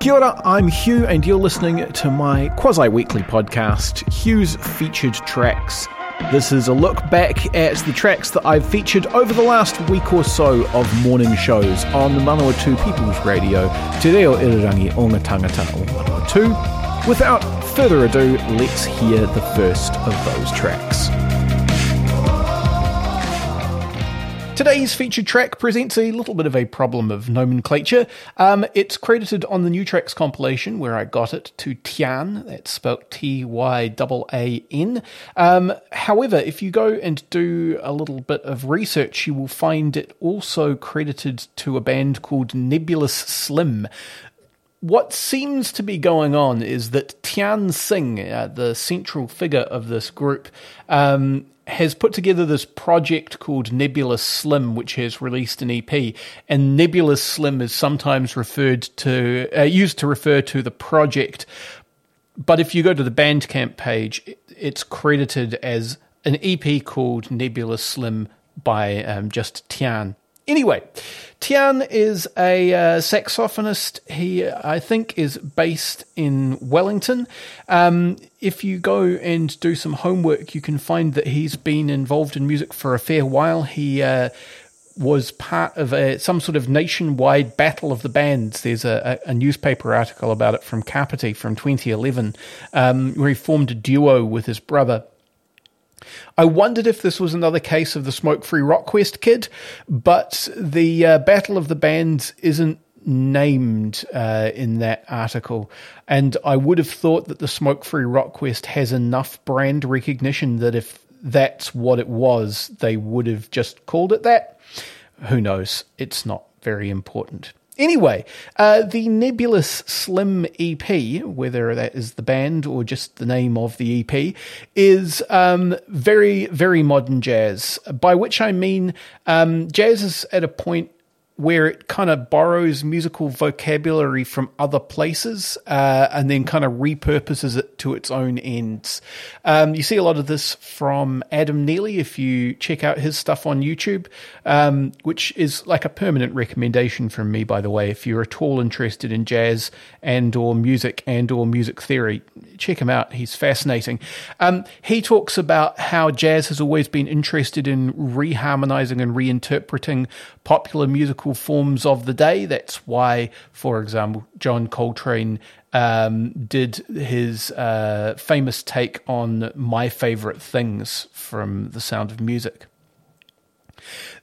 Kia ora, I'm Hugh, and you're listening to my quasi weekly podcast, Hugh's Featured Tracks. This is a look back at the tracks that I've featured over the last week or so of morning shows on the Manawatu People's Radio, Te Reo Irirangi o ngā o. Without further ado, let's hear the first of those tracks. Today's featured track presents a little bit of a problem of nomenclature. Um, it's credited on the New Tracks compilation where I got it to Tyaan. that's spelled T Y A N. Um, however, if you go and do a little bit of research, you will find it also credited to a band called Nebulous Slim what seems to be going on is that Tyaan Singh, uh, the central figure of this group, um, has put together this project called Nebulous Slim, which has released an EP. And Nebulous Slim is sometimes referred to, uh, used to refer to the project. But if you go to the Bandcamp page, it's credited as an EP called Nebulous Slim by um, just Tyaan. Anyway, Tyaan is a uh, saxophonist. He, I think, is based in Wellington. Um, if you go and do some homework, you can find that he's been involved in music for a fair while. He uh, was part of a, some sort of nationwide battle of the bands. There's a, a, newspaper article about it from Kapiti from 2011, um, where he formed a duo with his brother. I wondered if this was another case of the Smoke Free Rockquest kid, but the uh, Battle of the Bands isn't named uh, in that article. And I would have thought that the Smoke Free Rockquest has enough brand recognition that if that's what it was, they would have just called it that. Who knows? It's not very important. Anyway, uh, the Nebulous Slim EP, whether that is the band or just the name of the EP, is um, very, very modern jazz. By which I mean um, jazz is at a point where it kind of borrows musical vocabulary from other places uh, and then kind of repurposes it to its own ends. Um, you see a lot of this from Adam Neely if you check out his stuff on YouTube, um, which is like a permanent recommendation from me, by the way. If you're at all interested in jazz and or music and or music theory, check him out. He's fascinating. Um, he talks about how jazz has always been interested in reharmonizing and reinterpreting popular musical forms of the day. That's why, for example, John Coltrane um, did his uh, famous take on My Favorite Things from The Sound of Music.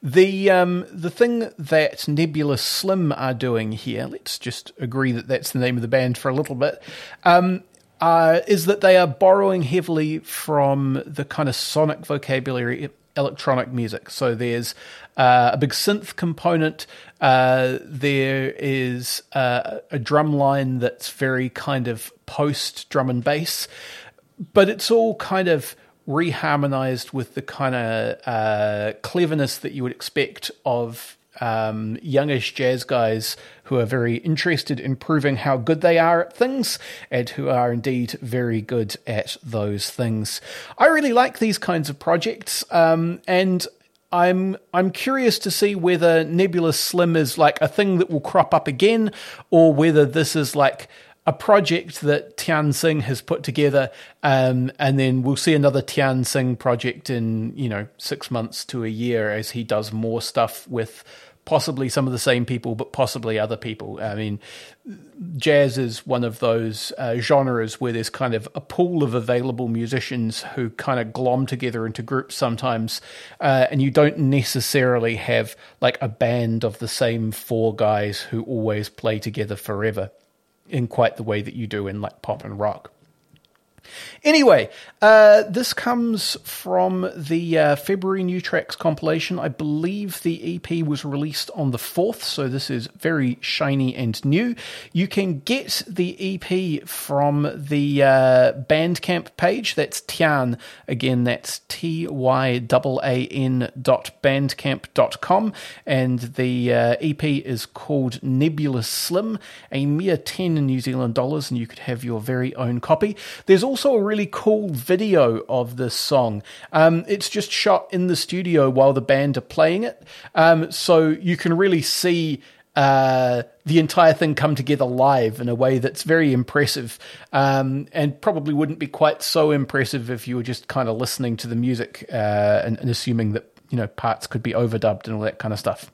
The um, the thing that Nebulous Slim are doing here, let's just agree that that's the name of the band for a little bit, um, uh, is that they are borrowing heavily from the kind of sonic vocabulary electronic music. So there's uh, a big synth component. Uh, there is uh, a drum line that's very kind of post drum and bass, but it's all kind of reharmonized with the kind of uh, cleverness that you would expect of um, youngish jazz guys who are very interested in proving how good they are at things and who are indeed very good at those things. I really like these kinds of projects, um, and I'm I'm curious to see whether Nebulous Slim is like a thing that will crop up again, or whether this is like a project that Tyaan Singh has put together, um, and then we'll see another Tyaan Singh project in you know six months to a year as he does more stuff with possibly some of the same people, but possibly other people. I mean, jazz is one of those uh, genres where there's kind of a pool of available musicians who kind of glom together into groups sometimes, uh, and you don't necessarily have like a band of the same four guys who always play together forever in quite the way that you do in like pop and rock. Anyway, uh, this comes from the uh, February New Tracks compilation. I believe the EP was released on the 4th, so this is very shiny and new. You can get the EP from the uh, Bandcamp page. That's Tyaan. Again, that's T Y A N dot bandcamp.com. And the uh, EP is called Nebulous Slim, a mere 10 New Zealand dollars, and you could have your very own copy. There's also a really cool video of this song. Um, it's just shot in the studio while the band are playing it, um, so you can really see. Uh, the entire thing come together live in a way that's very impressive, um, and probably wouldn't be quite so impressive if you were just kind of listening to the music uh, and, and, assuming that you know parts could be overdubbed and all that kind of stuff.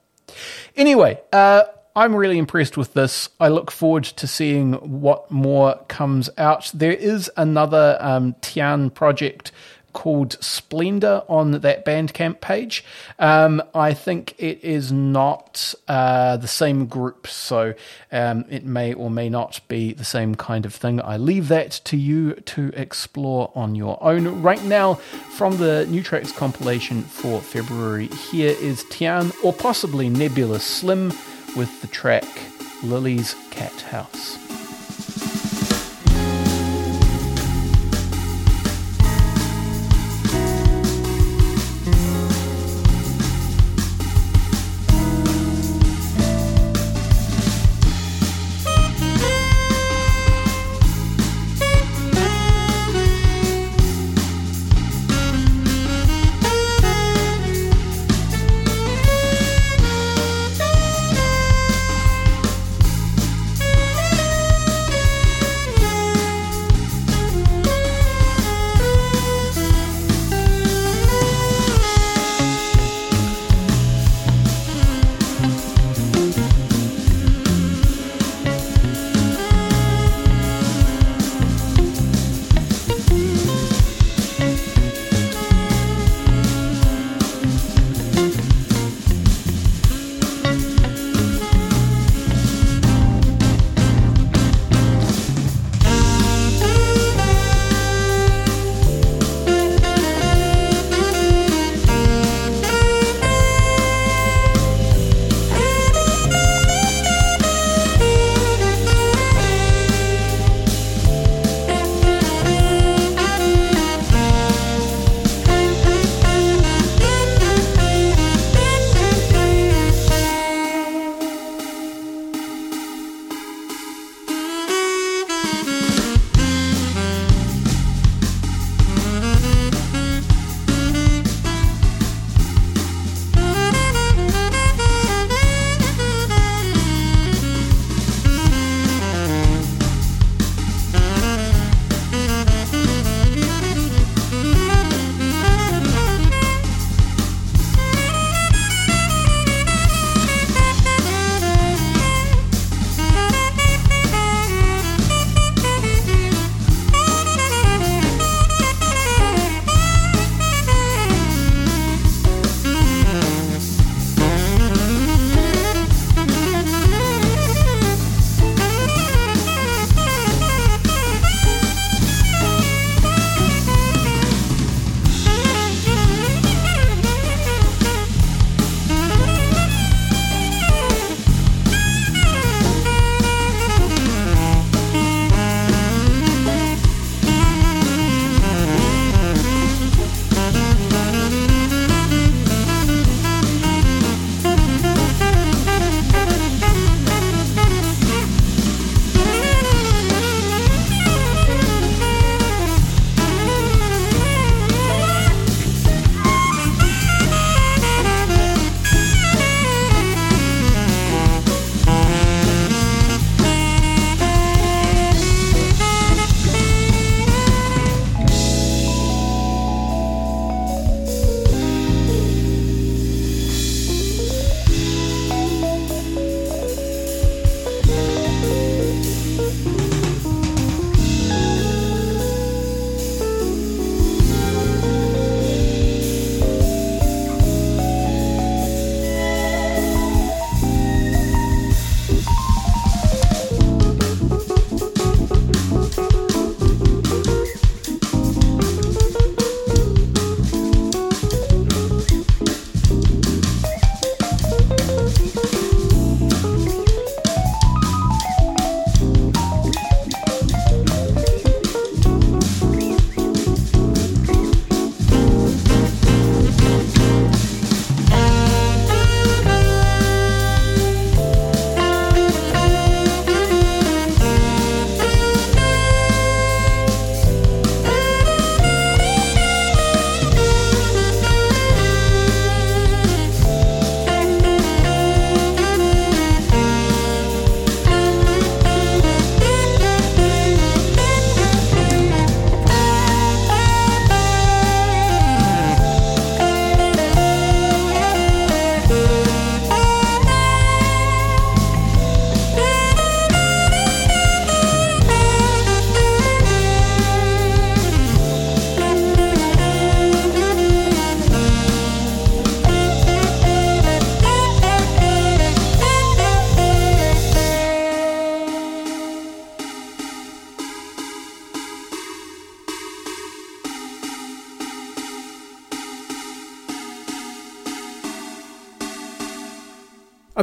Anyway, uh, I'm really impressed with this. I look forward to seeing what more comes out. There is another um, Tyaan project called Splendor on that Bandcamp page. Um, I think it is not uh, the same group, so um, it may or may not be the same kind of thing. I leave that to you to explore on your own. Right now, from the New Tracks compilation for February, here is Tyaan or possibly Nebula Slim with the track Lily's Cat House.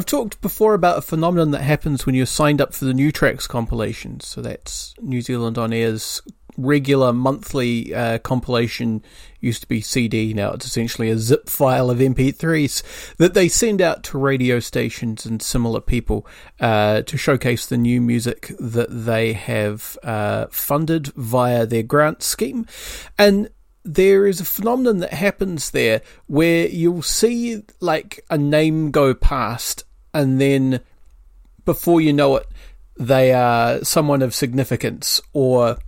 I've talked before about a phenomenon that happens when you're signed up for the New Tracks compilations. So that's New Zealand On Air's regular monthly uh, compilation used to be CD, now it's essentially a zip file of MP3s that they send out to radio stations and similar people uh, to showcase the new music that they have uh, funded via their grant scheme. And there is a phenomenon that happens there where you'll see like a name go past and then before you know it, they are someone of significance or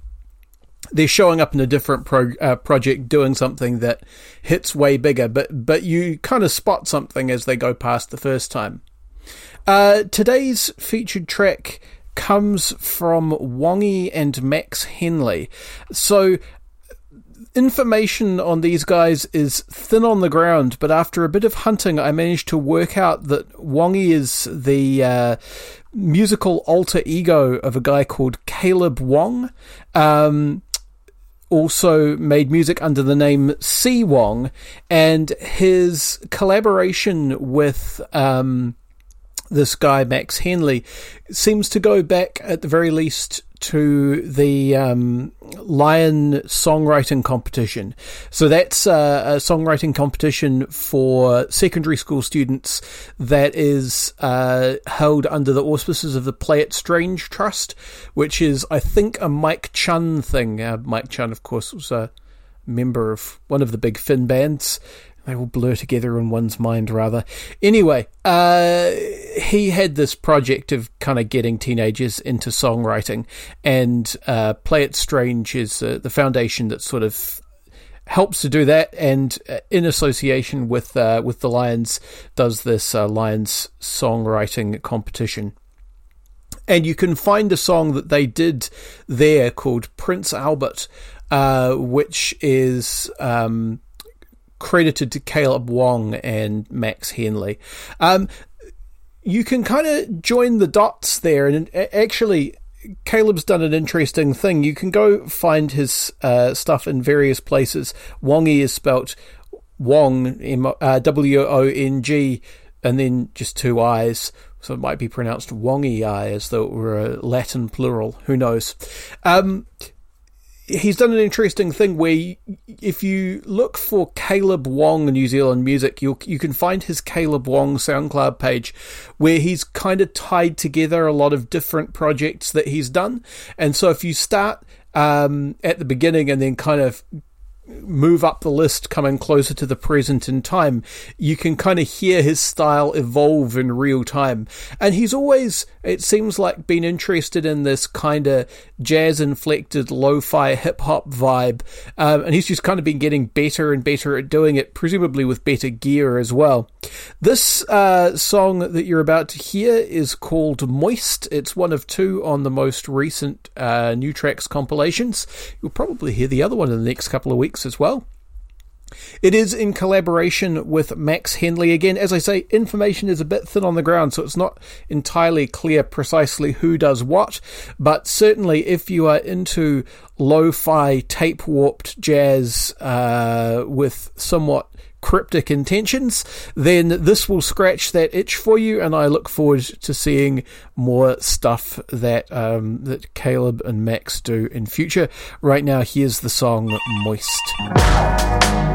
they're showing up in a different pro, uh, project doing something that hits way bigger, but but you kind of spot something as they go past the first time. Uh, today's featured track comes from Wongii and Max Henley. So information on these guys is thin on the ground, but after a bit of hunting, I managed to work out that Wongii is the uh, musical alter ego of a guy called Caleb Wong. Um, also made music under the name C Wong, and his collaboration with um, this guy Max Henley seems to go back at the very least to the um, Lion songwriting competition. So that's a songwriting competition for secondary school students that is uh, held under the auspices of the Play It Strange Trust, which is, I think, a Mike Chunn thing. Uh, Mike Chunn, of course, was a member of one of the big Finn bands they all blur together in one's mind rather. Anyway, uh, he had this project of kind of getting teenagers into songwriting, and uh, Play It Strange is uh, the foundation that sort of helps to do that, and uh, in association with uh, with the Lions, does this uh, Lions songwriting competition. And you can find a song that they did there called Prince Albert, which is. Um, credited to Caleb Wong and Max Henley. Um, you can kind of join the dots there, and actually, Caleb's done an interesting thing. You can go find his uh, stuff in various places. Wongii is spelt Wong, uh, W O N G, and then just two I's. So it might be pronounced Wongi I as though it were a Latin plural. Who knows? Um, he's done an interesting thing where if you look for Caleb Wong New Zealand music, you you can find his Caleb Wong SoundCloud page where he's kind of tied together a lot of different projects that he's done. And so if you start um, at the beginning and then kind of move up the list coming closer to the present in time, you can kind of hear his style evolve in real time. And he's always, it seems like, been interested in this kind of jazz inflected lo fi hip hop vibe. Um, and he's just kind of been getting better and better at doing it, presumably with better gear as well. This uh, song that you're about to hear is called Moist. It's one of two on the most recent uh, New Tracks compilations. You'll probably hear the other one in the next couple of weeks as well. It is in collaboration with Max Henley. Again, as I say, information is a bit thin on the ground, so it's not entirely clear precisely who does what. But certainly, if you are into lo fi tape warped jazz uh, with somewhat cryptic intentions, then this will scratch that itch for you, and I look forward to seeing more stuff that um, that Caleb and Max do in future. Right now, here's the song "Moist."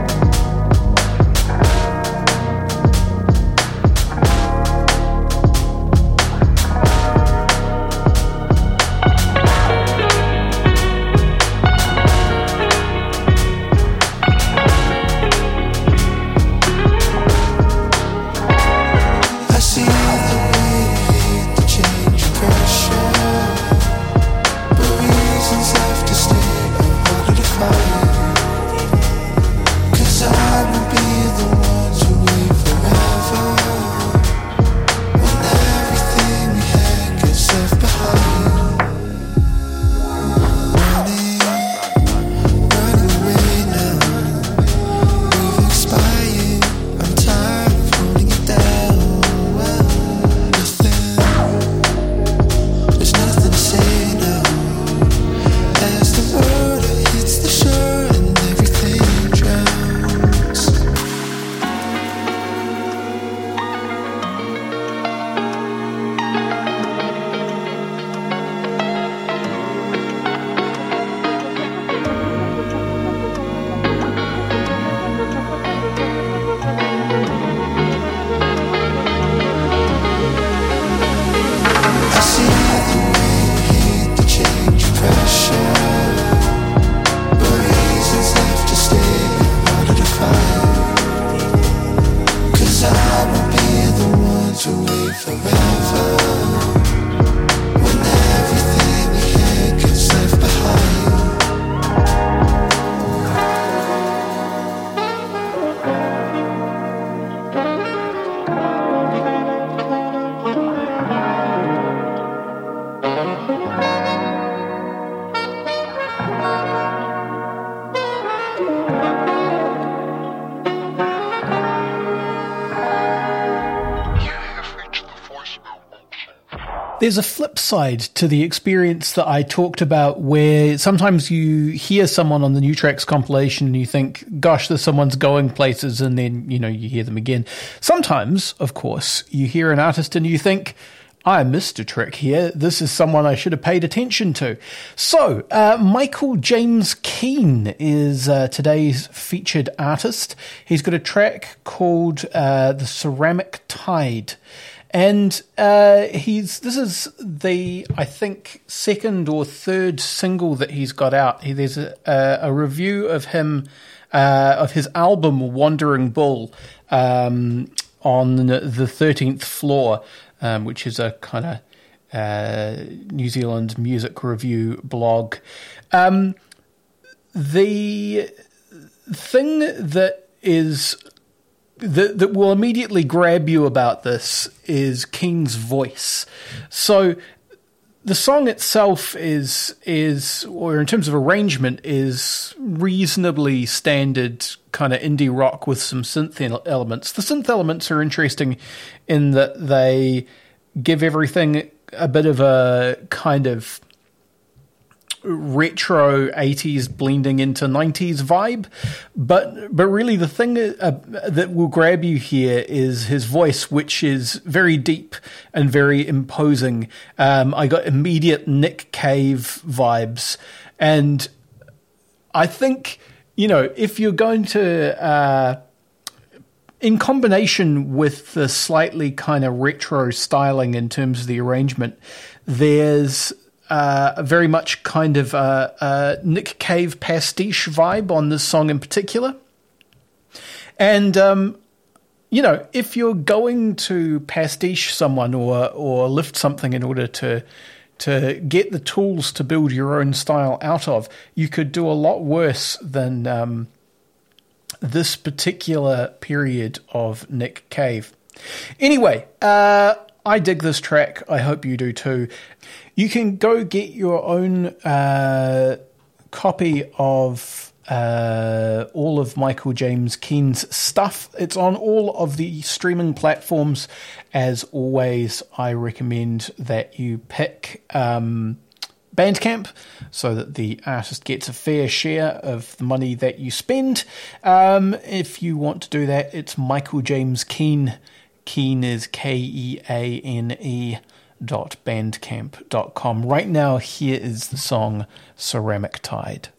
There's a flip side to the experience that I talked about where sometimes you hear someone on the New Tracks compilation and you think, gosh, there's someone's going places, and then, you know, you hear them again. Sometimes, of course, you hear an artist and you think, I missed a trick here. This is someone I should have paid attention to. So, uh, Michael James Keane is uh, today's featured artist. He's got a track called uh, The Ceramic Tide and uh, he's this is the I think second or third single that he's got out. He, there's a, a, review of him uh, of his album Wandering Bull um, on the thirteenth floor, um, which is a kind of uh, New Zealand music review blog. Um, the thing that is that that will immediately grab you about this is Keane's voice. So the song itself is is or in terms of arrangement is reasonably standard kind of indie rock with some synth elements. The synth elements are interesting in that they give everything a bit of a kind of retro 80s blending into 90s vibe. But but really the thing uh, that will grab you here is his voice which is very deep and very imposing. Um, i got immediate nick cave vibes. And i think you know if you're going to uh, in combination with the slightly kind of retro styling in terms of the arrangement, there's uh, very much kind of a, a, Nick Cave pastiche vibe on this song in particular. And, um, you know, if you're going to pastiche someone or, or lift something in order to, to get the tools to build your own style out of, you could do a lot worse than um, this particular period of Nick Cave. Anyway, uh, I dig this track. I hope you do too. You can go get your own uh, copy of uh, all of Michael James Keane's stuff. It's on all of the streaming platforms. As always, I recommend that you pick. Um, Bandcamp so that the artist gets a fair share of the money that you spend. Um, if you want to do that, it's Michael James Keane Keane is K E A N E dot bandcamp.com. Right now, here is the song Ceramic Tide.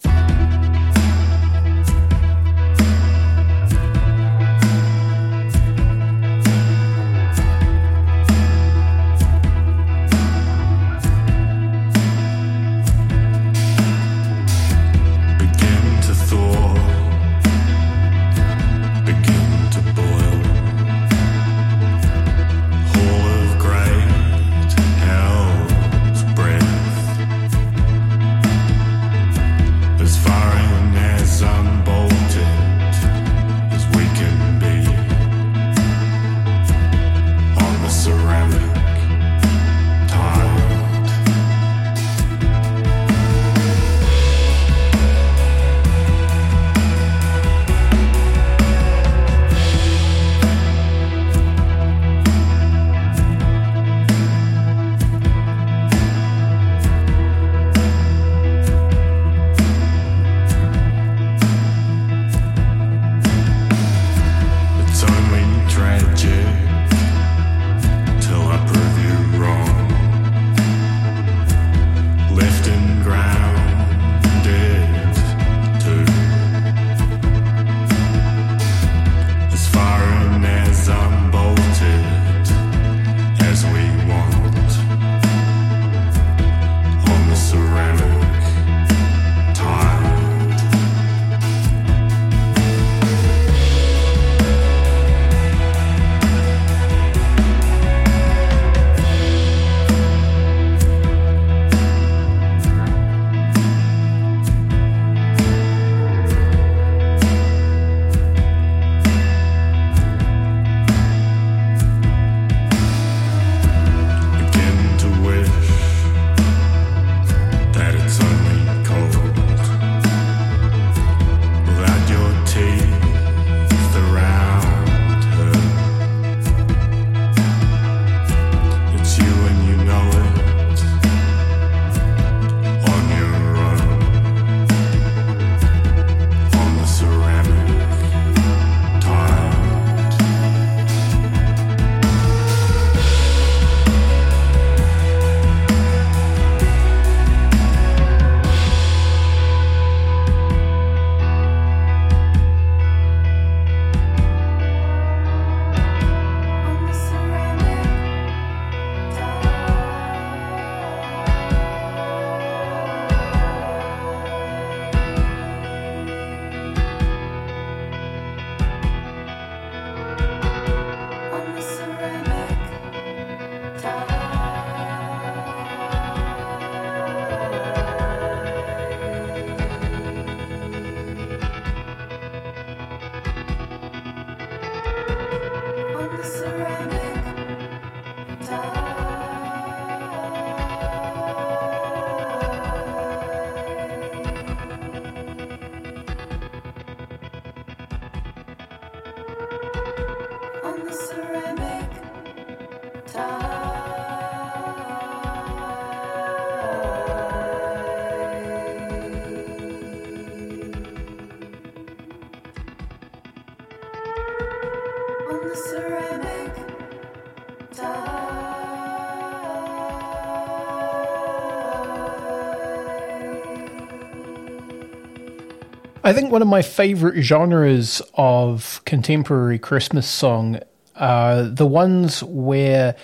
I think one of my favorite genres of contemporary Christmas song are the ones where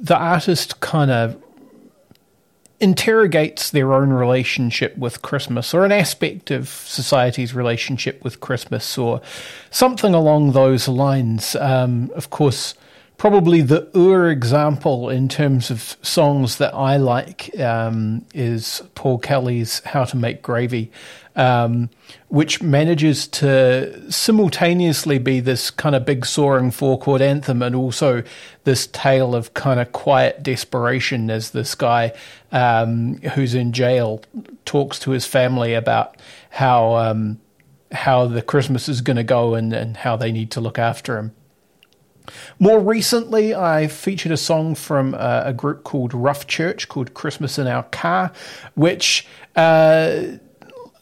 the artist kind of interrogates their own relationship with Christmas or an aspect of society's relationship with Christmas or something along those lines. Um, of course, probably the ur example in terms of songs that I like um, is Paul Kelly's How to Make Gravy, um, which manages to simultaneously be this kind of big soaring four chord anthem and also this tale of kind of quiet desperation as this guy um, who's in jail talks to his family about how um, how the Christmas is going to go and, and how they need to look after him. More recently, I featured a song from uh, a group called Rough Church called Christmas in Our Car, which uh,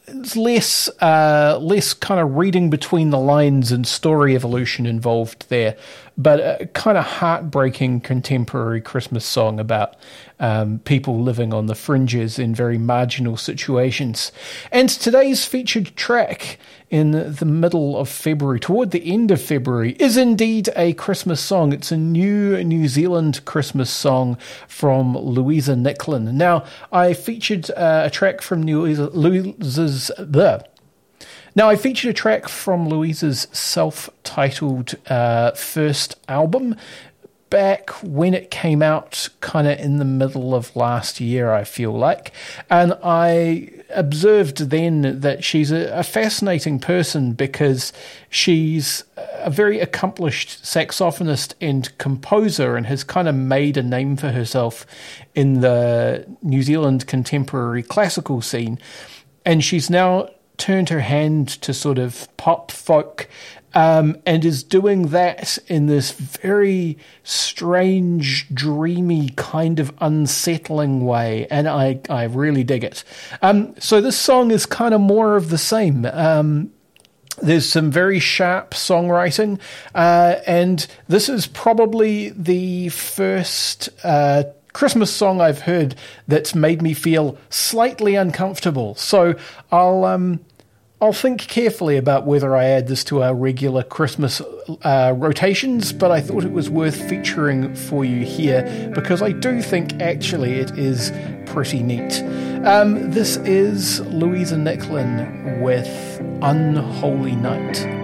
is less, uh, less kind of reading between the lines and story evolution involved there, but a kind of heartbreaking contemporary Christmas song about um, people living on the fringes in very marginal situations. And today's featured track in the middle of February, toward the end of February, is indeed a Christmas song. It's a new New Zealand Christmas song from Louisa Nicklin. Now, I featured uh, a track from Louisa, Louisa's. The, now, I featured a track from Louisa's self titled uh, first album back when it came out, kind of in the middle of last year, I feel like. And I observed then that she's a, a fascinating person because she's a very accomplished saxophonist and composer and has kind of made a name for herself in the New Zealand contemporary classical scene. And she's now turned her hand to sort of pop folk um, and is doing that in this very strange, dreamy, kind of unsettling way. And I, I really dig it. Um, so this song is kind of more of the same. Um, there's some very sharp songwriting, uh, and this is probably the first uh, Christmas song I've heard that's made me feel slightly uncomfortable. So I'll um, I'll think carefully about whether I add this to our regular Christmas uh, rotations, but I thought it was worth featuring for you here because I do think actually it is pretty neat. Um, this is Louisa Nicklin with Unholy Night.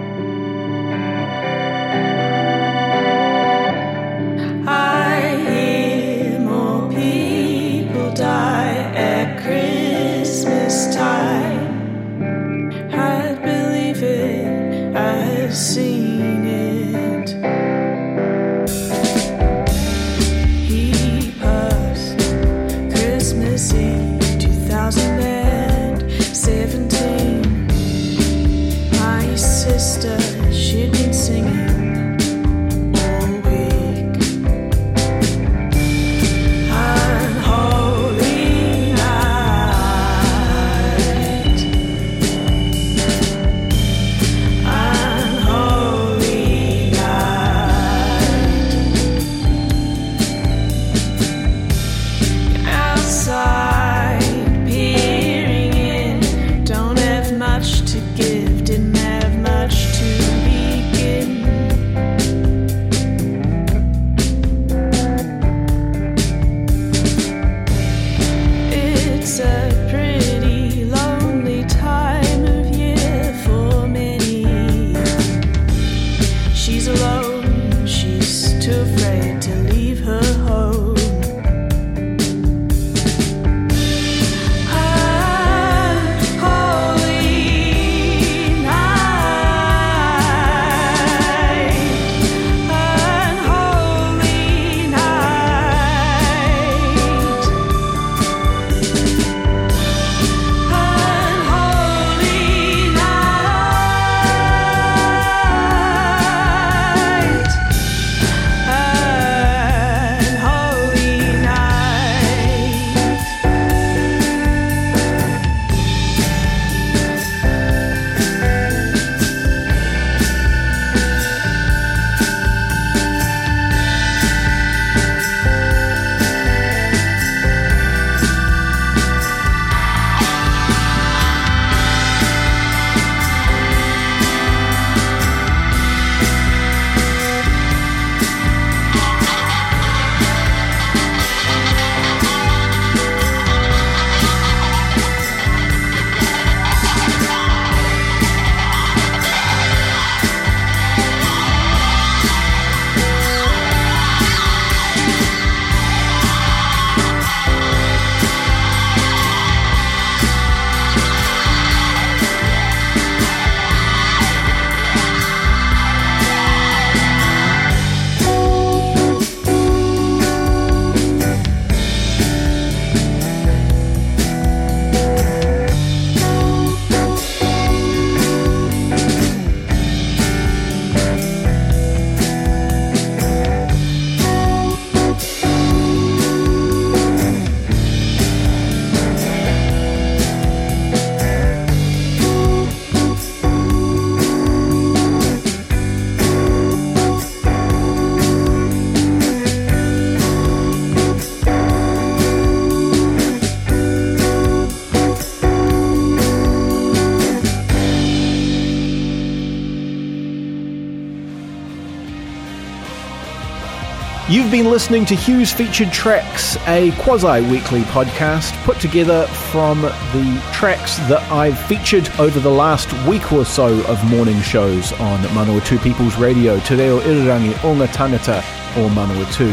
You've been listening to Hugh's Featured Tracks, a quasi weekly podcast put together from the tracks that I've featured over the last week or so of morning shows on Manawatu People's Radio, Te Reo Irirangi o ngā Tangata or Manawatu.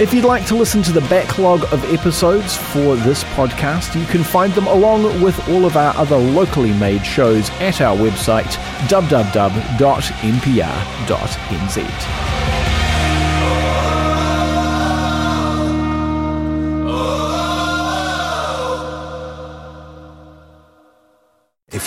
If you'd like to listen to the backlog of episodes for this podcast, you can find them along with all of our other locally made shows at our website www.mpr.nz.